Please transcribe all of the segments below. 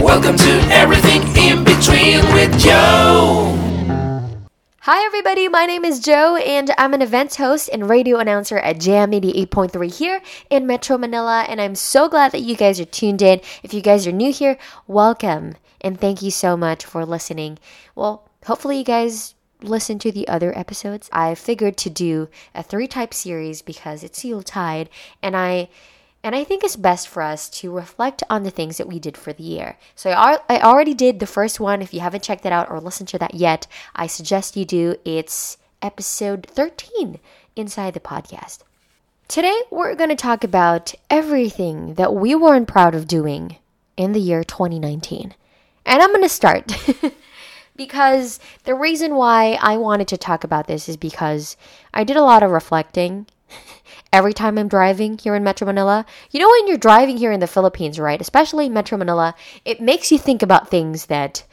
Welcome to Everything in Between with Joe. Hi, everybody. My name is Joe, and I'm an events host and radio announcer at Jam 88.3 here in Metro Manila. And I'm so glad that you guys are tuned in. If you guys are new here, welcome. And thank you so much for listening. Well, hopefully, you guys listen to the other episodes. I figured to do a three type series because it's Yuletide, and I and I think it's best for us to reflect on the things that we did for the year. So I, I already did the first one. If you haven't checked it out or listened to that yet, I suggest you do. It's episode 13 inside the podcast. Today, we're going to talk about everything that we weren't proud of doing in the year 2019. And I'm going to start because the reason why I wanted to talk about this is because I did a lot of reflecting every time I'm driving here in Metro Manila. You know, when you're driving here in the Philippines, right? Especially Metro Manila, it makes you think about things that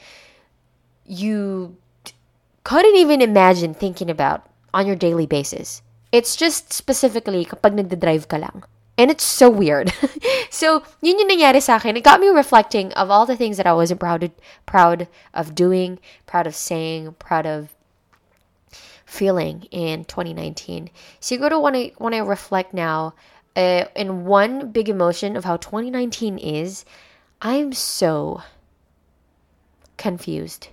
you couldn't even imagine thinking about on your daily basis. It's just specifically kapag nagda-drive ka lang. And it's so weird. so, yun yung nangyari sa akin. It got me reflecting of all the things that I wasn't proud proud of doing, proud of saying, proud of feeling in 2019. Siguro when I when I reflect now, uh, in one big emotion of how 2019 is, I'm so confused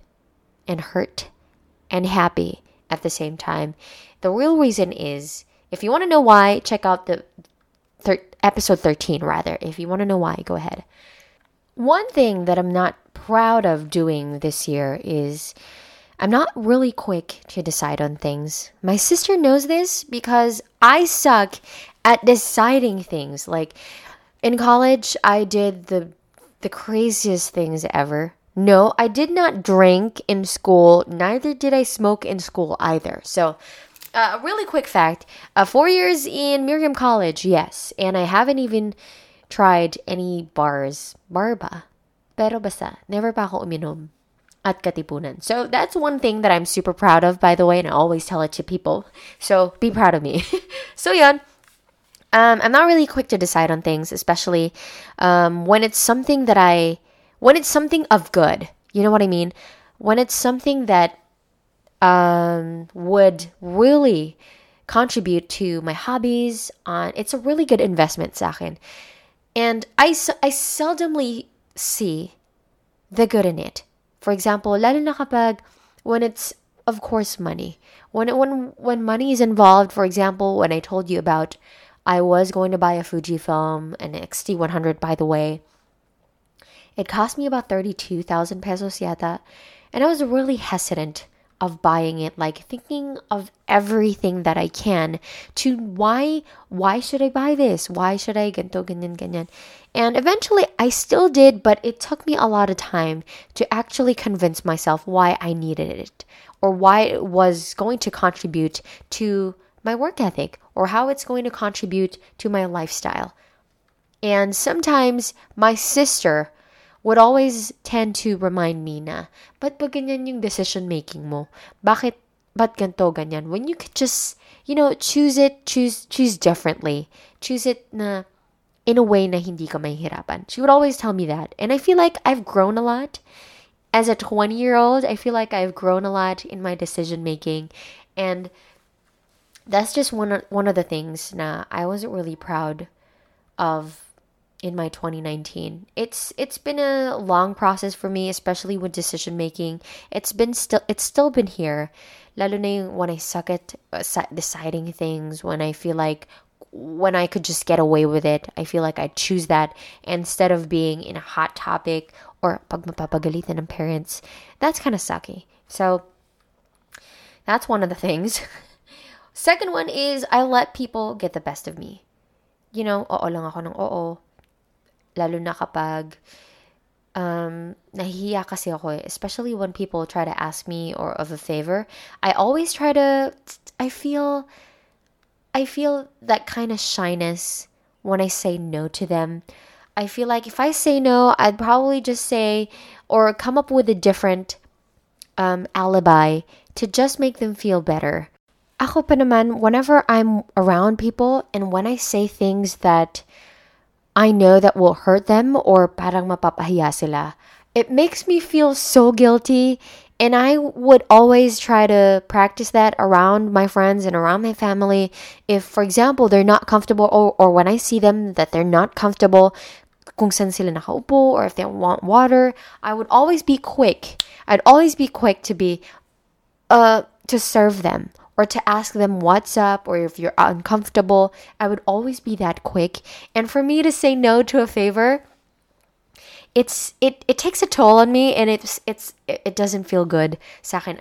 and hurt and happy at the same time. The real reason is, if you want to know why, check out the thir- episode 13 rather. If you want to know why, go ahead. One thing that I'm not proud of doing this year is I'm not really quick to decide on things. My sister knows this because I suck at deciding things. Like in college, I did the the craziest things ever. No, I did not drink in school. Neither did I smoke in school either. So, uh, a really quick fact: uh, four years in Miriam College, yes, and I haven't even tried any bars. Barba, pero basta never pa ako uminom at Katipunan. So that's one thing that I'm super proud of, by the way, and I always tell it to people. So be proud of me. so yeah, um, I'm not really quick to decide on things, especially um, when it's something that I, when it's something of good. You know what I mean? When it's something that um, would really contribute to my hobbies. On it's a really good investment, sa akin. And I, I seldomly see the good in it. For example, lalo na kapag when it's of course money. When when when money is involved, for example, when I told you about I was going to buy a Fujifilm, an X-T100 by the way. It cost me about 32,000 pesos yata, and I was really hesitant of buying it like thinking of everything that I can to why why should I buy this? Why should I ganto? And eventually I still did, but it took me a lot of time to actually convince myself why I needed it or why it was going to contribute to my work ethic or how it's going to contribute to my lifestyle. And sometimes my sister would always tend to remind me na, ba't ba ganyan yung decision making mo? Bakit, ba't ganto ganyan? When you could just, you know, choose it, choose, choose differently. Choose it na, in a way na hindi ka mahihirapan. She would always tell me that. And I feel like I've grown a lot. As a 20 year old, I feel like I've grown a lot in my decision making. And that's just one one of the things na I wasn't really proud of in my 2019. It's it's been a long process for me, especially with decision making. It's been still it's still been here. Lalo na when I suck at uh, deciding things, when I feel like when I could just get away with it, I feel like I choose that instead of being in a hot topic or pag mapapagalitan ng parents. That's kind of sucky. So that's one of the things. Second one is I let people get the best of me. You know, oo lang ako ng oo. Lalo na kapag um, nahihiya kasi ako eh. Especially when people try to ask me or of a favor. I always try to, I feel, I feel that kind of shyness when I say no to them. I feel like if I say no, I'd probably just say or come up with a different um, alibi to just make them feel better. ako pa naman, whenever I'm around people and when I say things that I know that will hurt them or parang mapapahiya sila, it makes me feel so guilty. And I would always try to practice that around my friends and around my family. If, for example, they're not comfortable or, or when I see them that they're not comfortable, kung saan sila nakaupo or if they want water, I would always be quick. I'd always be quick to be, uh, to serve them or to ask them what's up or if you're uncomfortable. I would always be that quick. And for me to say no to a favor, it's it it takes a toll on me and it's it's it doesn't feel good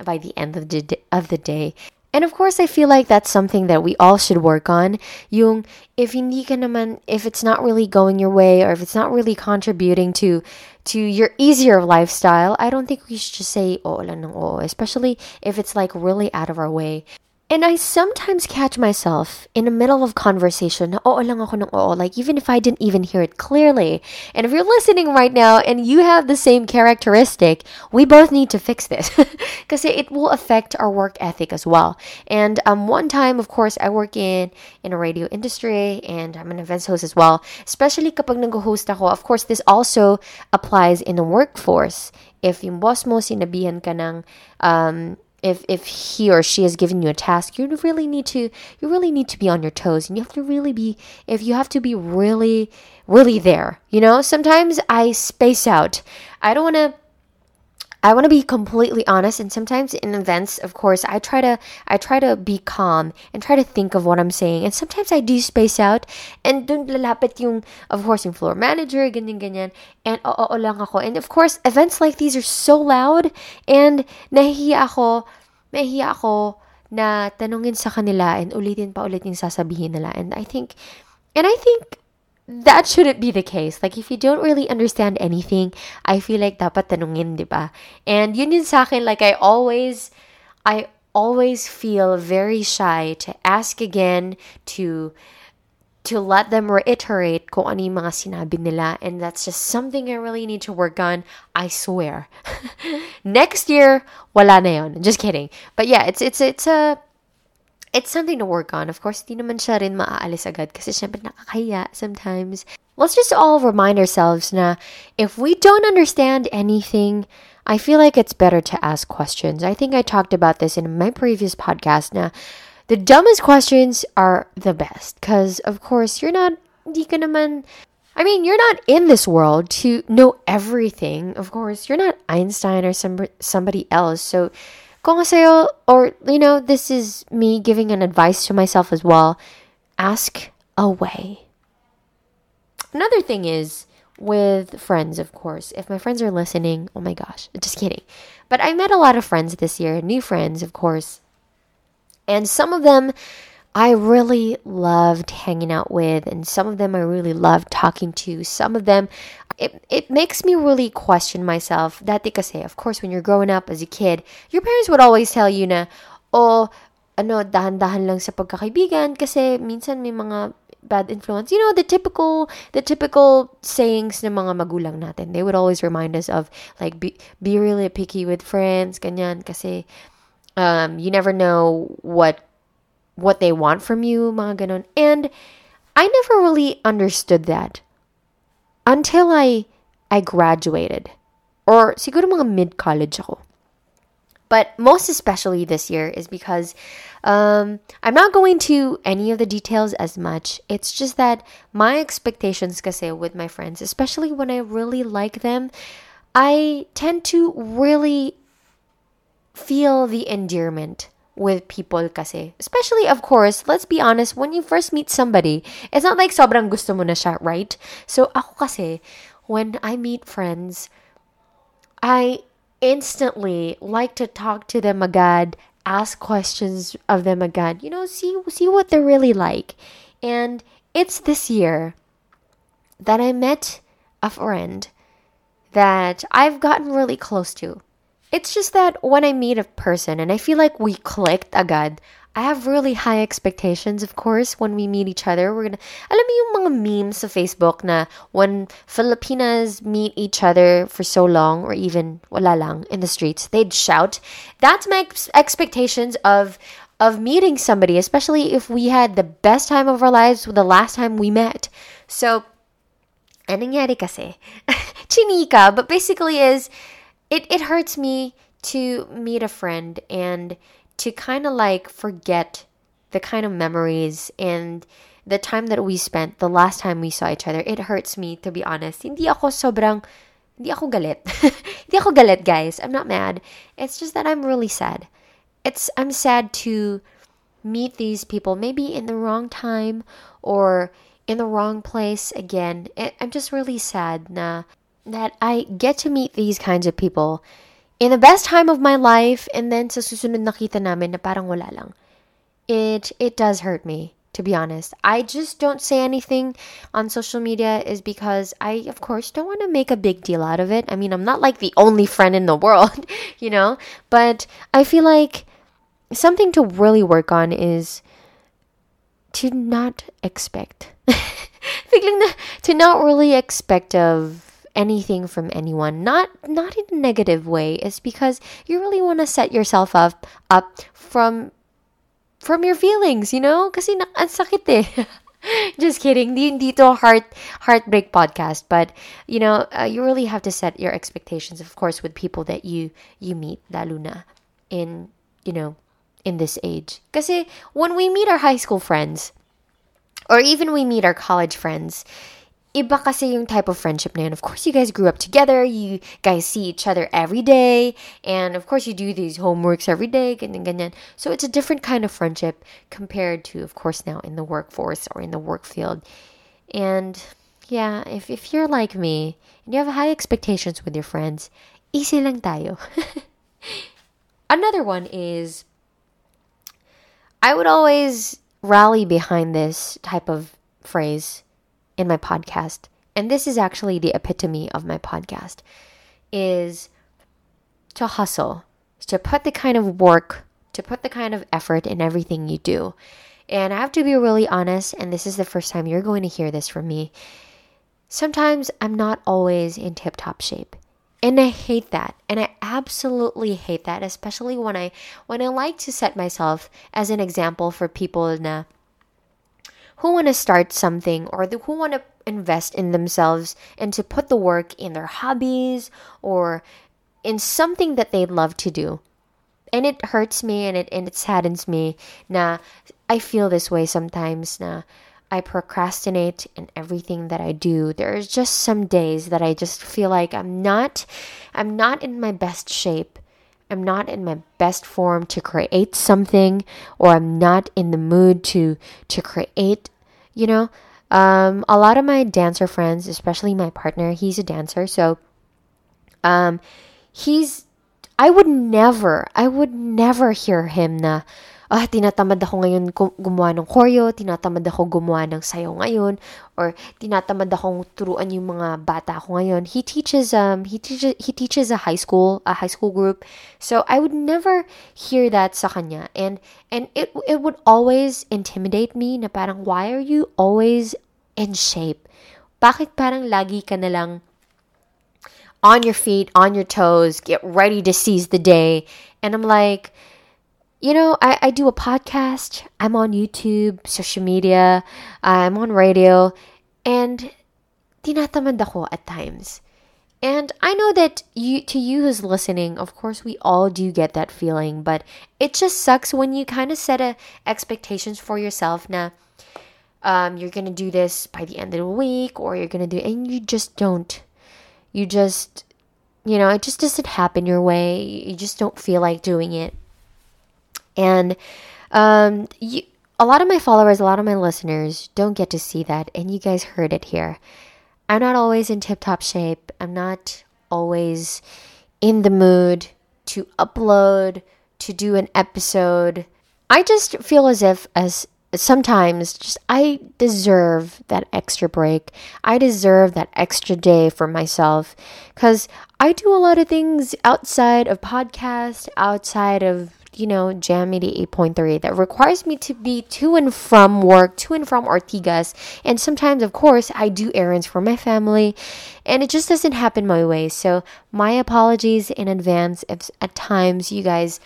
by the end of the of the day. And of course, I feel like that's something that we all should work on. Yung if hindi ka naman, if it's not really going your way or if it's not really contributing to to your easier lifestyle, I don't think we should just say oh, oo lang ng oh, oo, especially if it's like really out of our way. And I sometimes catch myself in the middle of conversation oo lang ako ng oo, like even if I didn't even hear it clearly. And if you're listening right now and you have the same characteristic, we both need to fix this because it will affect our work ethic as well. And um, one time, of course, I work in in a radio industry and I'm an events host as well. Especially kapag nag-host ako, of course, this also applies in the workforce. If yung boss mo sinabihan ka ng um, if if he or she has given you a task you really need to you really need to be on your toes and you have to really be if you have to be really really there you know? Sometimes i space out. I don't want to I want to be completely honest and sometimes in events of course I try to I try to be calm and try to think of what I'm saying and sometimes I do space out and dun lalapit yung of course yung floor manager ganyan ganyan and oo lang ako. And of course events like these are so loud and nahihiya ako nahihiya ako na tanungin sa kanila and ulitin pa ulit yung sasabihin nila. And I think and I think that shouldn't be the case. Like, if you don't really understand anything, I feel like dapat tanungin, di ba? And yun yun sa akin, like, I always, I always feel very shy to ask again, to, to let them reiterate kung ano yung mga sinabi nila. And that's just something I really need to work on. I swear. Next year, wala na yun. Just kidding. But yeah, it's, it's, it's a, it's something to work on. Of course, di naman siya rin maaalis agad kasi syempre nakakahiya sometimes. Let's just all remind ourselves na if we don't understand anything, I feel like it's better to ask questions. I think I talked about this in my previous podcast na the dumbest questions are the best because of course you're not di ka naman I mean, you're not in this world to know everything. Of course, you're not Einstein or some, somebody else. So kung sa'yo, or, you know, this is me giving an advice to myself as well. Ask away. Another thing is with friends, of course. If my friends are listening, oh my gosh, just kidding. But I met a lot of friends this year, new friends, of course. And some of them I really loved hanging out with, and some of them I really loved talking to. Some of them, it, it makes me really question myself. Dati kasi, of course, when you're growing up as a kid, your parents would always tell you na, oh, ano, dahan-dahan lang sa pagkakaibigan kasi minsan may mga bad influence. You know, the typical the typical sayings ng mga magulang natin. They would always remind us of like be, be really picky with friends, ganyan kasi um, you never know what what they want from you, mga ganon. And I never really understood that until I I graduated. Or siguro mga mid-college ako. But most especially this year is because um, I'm not going to any of the details as much. It's just that my expectations kasi with my friends, especially when I really like them, I tend to really feel the endearment with people kasi. Especially, of course, let's be honest, when you first meet somebody, it's not like sobrang gusto mo na siya, right? So, ako kasi, when I meet friends, I instantly like to talk to them agad, ask questions of them agad, you know, see see what they're really like. And it's this year that I met a friend that I've gotten really close to. It's just that when I meet a person and I feel like we clicked agad, I have really high expectations, of course, when we meet each other. We're gonna, alam mo yung mga memes sa Facebook na when Filipinas meet each other for so long or even wala lang in the streets, they'd shout. That's my ex- expectations of of meeting somebody, especially if we had the best time of our lives with the last time we met. So, anong nangyari kasi? Chinika, but basically is it, it hurts me to meet a friend and to kind of like forget the kind of memories and the time that we spent the last time we saw each other. It hurts me to be honest. Hindi ako sobrang hindi ako galit. hindi ako galit, guys. I'm not mad. It's just that I'm really sad. It's I'm sad to meet these people maybe in the wrong time or in the wrong place again. I'm just really sad na that I get to meet these kinds of people in the best time of my life and then sa susunod nakita namin na parang wala lang. It it does hurt me to be honest. I just don't say anything on social media is because I of course don't want to make a big deal out of it. I mean, I'm not like the only friend in the world, you know, but I feel like something to really work on is to not expect to not really expect of anything from anyone not not in a negative way. Is because you really want to set yourself up up from from your feelings you know? Kasi na, ang sakit eh. Just kidding. Hindi heart heartbreak podcast. But you know uh, you really have to set your expectations of course with people that you you meet lalo na in you know in this age. Kasi when we meet our high school friends or even we meet our college friends iba kasi yung type of friendship na yun. Of course, you guys grew up together. You guys see each other every day. And of course, you do these homeworks every day. Ganyan, ganyan. So it's a different kind of friendship compared to, of course, now in the workforce or in the work field. And yeah, if, if you're like me and you have high expectations with your friends, easy lang tayo. Another one is I would always rally behind this type of phrase in my podcast, and this is actually the epitome of my podcast, is to hustle, to put the kind of work, to put the kind of effort in everything you do. And I have to be really honest, and this is the first time you're going to hear this from me. Sometimes I'm not always in tip top shape. And I hate that. And I absolutely hate that, especially when I when I like to set myself as an example for people na who want to start something or the, who want to invest in themselves and to put the work in their hobbies or in something that they love to do. And it hurts me and it and it saddens me na I feel this way sometimes na I procrastinate in everything that I do. There's just some days that I just feel like I'm not I'm not in my best shape I'm not in my best form to create something or I'm not in the mood to to create, you know. Um, a lot of my dancer friends, especially my partner, he's a dancer, so um, he's I would never, I would never hear him na ah, tinatamad ako ngayon gumawa ng choreo, tinatamad ako gumawa ng sayaw ngayon, or tinatamad akong turuan yung mga bata ko ngayon. He teaches, um, he teaches, he teaches a high school, a high school group. So I would never hear that sa kanya. And, and it, it would always intimidate me na parang, why are you always in shape? Bakit parang lagi ka na lang on your feet, on your toes, get ready to seize the day? And I'm like, you know, I, I do a podcast, I'm on YouTube, social media, I'm on radio, and tinatamad ako at times. And I know that you to you who's listening, of course we all do get that feeling, but it just sucks when you kind of set a expectations for yourself na um, you're gonna do this by the end of the week or you're gonna do and you just don't. You just you know, it just doesn't happen your way. You just don't feel like doing it. And um, you, a lot of my followers, a lot of my listeners don't get to see that, and you guys heard it here. I'm not always in tip top shape. I'm not always in the mood to upload, to do an episode. I just feel as if, as sometimes, just I deserve that extra break. I deserve that extra day for myself because I do a lot of things outside of podcast, outside of you know, Jam 88.3 that requires me to be to and from work, to and from Ortigas. And sometimes, of course, I do errands for my family and it just doesn't happen my way. So, my apologies in advance if at times you guys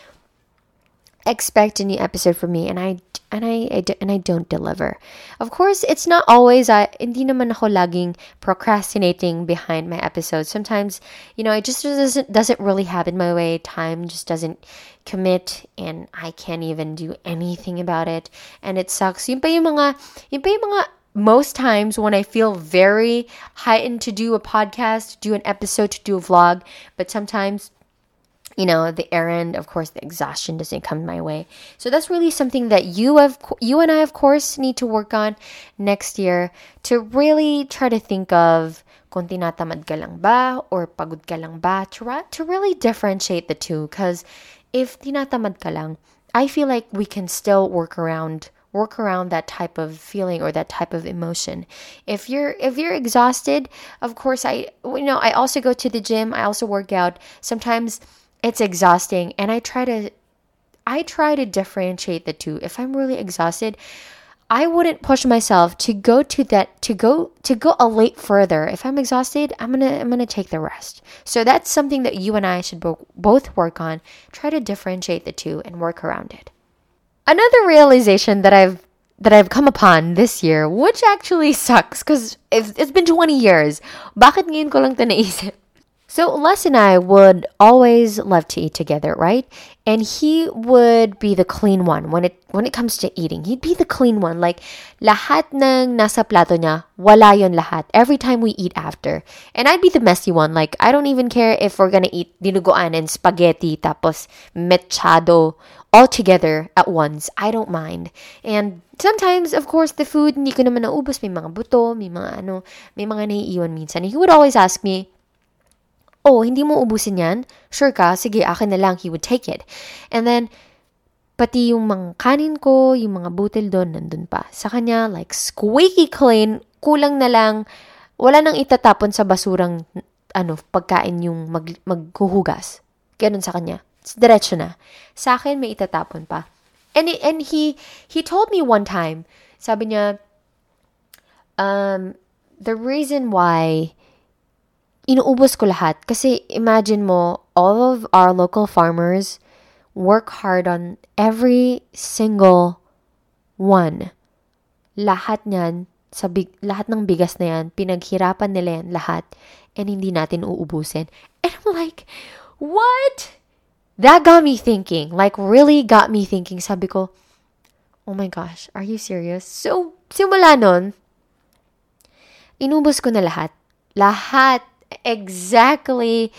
expect a new episode from me and I and I, I and I don't deliver. Of course, it's not always I hindi naman ako laging procrastinating behind my episodes. Sometimes, you know, it just doesn't doesn't really happen my way. Time just doesn't commit and I can't even do anything about it and it sucks. Yun pa yung mga yun pa yung mga most times when I feel very heightened to do a podcast, do an episode, to do a vlog, but sometimes you know the errand of course the exhaustion doesn't come my way. So that's really something that you have you and i of course need to work on next year to really try to think of kung tinatamad ka lang ba or pagod ka lang ba to, to really differentiate the two. Because if tinatamad ka lang i feel like we can still work around work around that type of feeling or that type of emotion. If you're if you're exhausted of course i you know i also go to the gym. I also work out. Sometimes it's exhausting and I try to I try to differentiate the two. If I'm really exhausted, I wouldn't push myself to go to that to go to go a late further. If I'm exhausted, I'm to I'm to take the rest. So that's something that you and I should bo- both work on. Try to differentiate the two and work around it. Another realization that I've that I've come upon this year, which actually sucks because it's it's been 20 years. Bakit ngayon ko lang naisip? So Les and I would always love to eat together, right? And he would be the clean one when it when it comes to eating. He'd be the clean one. Like lahat ng nasa plato niya, wala yon lahat. Every time we eat after. And I'd be the messy one. Like I don't even care if we're gonna eat dinuguan and spaghetti tapos mechado all together at once. I don't mind. And sometimes, of course, the food hindi ko naman naubos. May mga buto, may mga ano, may mga naiiwan minsan. And he would always ask me, oh, hindi mo ubusin yan? Sure ka? Sige, akin na lang. He would take it. And then, pati yung mga kanin ko, yung mga butil doon, nandun pa. Sa kanya, like, squeaky clean, kulang na lang, wala nang itatapon sa basurang, ano, pagkain yung mag, maghuhugas. Ganun sa kanya. Diretso na. Sa akin, may itatapon pa. And, and he, he told me one time, sabi niya, um, the reason why inuubos ko lahat. Kasi imagine mo, all of our local farmers work hard on every single one. Lahat niyan, sa big, lahat ng bigas na yan, pinaghirapan nila yan lahat, and hindi natin uubusin. And I'm like, what? That got me thinking. Like, really got me thinking. Sabi ko, oh my gosh, are you serious? So, simula nun, inubos ko na lahat. Lahat exactly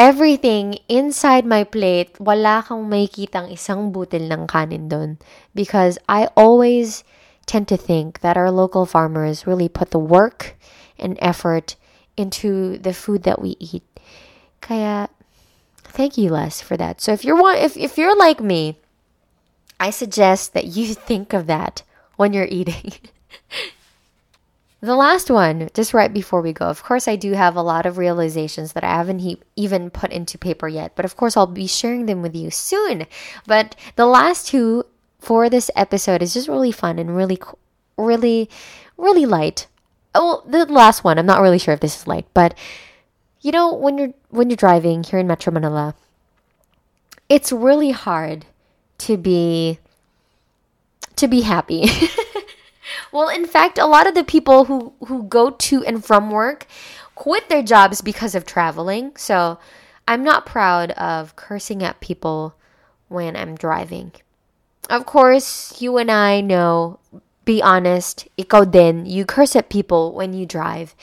everything inside my plate, wala kang makikitang isang butil ng kanin doon. Because I always tend to think that our local farmers really put the work and effort into the food that we eat. Kaya, thank you, Les, for that. So if you're one, if, if you're like me, I suggest that you think of that when you're eating. The last one, just right before we go, of course, I do have a lot of realizations that I haven't he- even put into paper yet, but of course, I'll be sharing them with you soon. But the last two for this episode is just really fun and really, really, really light. Oh, the last one, I'm not really sure if this is light, but you know, when you're when you're driving here in Metro Manila, it's really hard to be to be happy. Well, in fact, a lot of the people who who go to and from work quit their jobs because of traveling. So, I'm not proud of cursing at people when I'm driving. Of course, you and I know, be honest, ikaw din, you curse at people when you drive.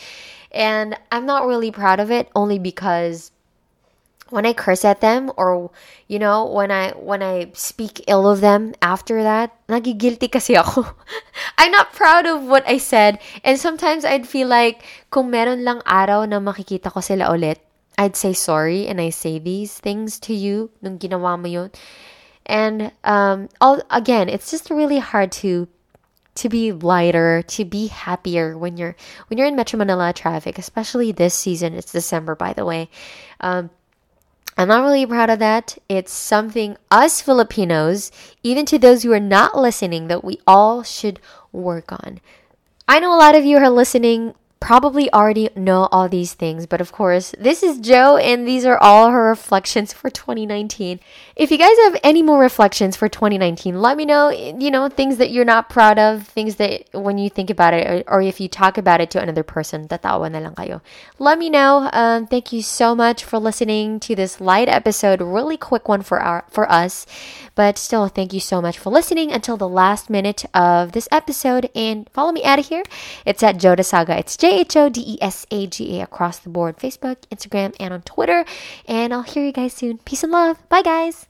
And I'm not really proud of it only because when I curse at them or you know when I when I speak ill of them after that nagigilty kasi ako I'm not proud of what I said and sometimes I'd feel like kung meron lang araw na makikita ko sila ulit I'd say sorry and I say these things to you nung ginawa mo yun and um all again it's just really hard to to be lighter, to be happier when you're when you're in Metro Manila traffic, especially this season. It's December, by the way. Um, I'm not really proud of that. It's something us Filipinos, even to those who are not listening, that we all should work on. I know a lot of you are listening probably already know all these things, but of course, this is Joe, and these are all her reflections for 2019. If you guys have any more reflections for 2019, let me know, you know, things that you're not proud of, things that when you think about it, or, or if you talk about it to another person, tatawa na lang kayo. Let me know. Um, thank you so much for listening to this light episode, really quick one for our for us, but still, thank you so much for listening until the last minute of this episode, and follow me out of here. It's at Jhodesaga. It's J H O D E S A G A across the board Facebook, Instagram, and on Twitter. And I'll hear you guys soon. Peace and love. Bye, guys.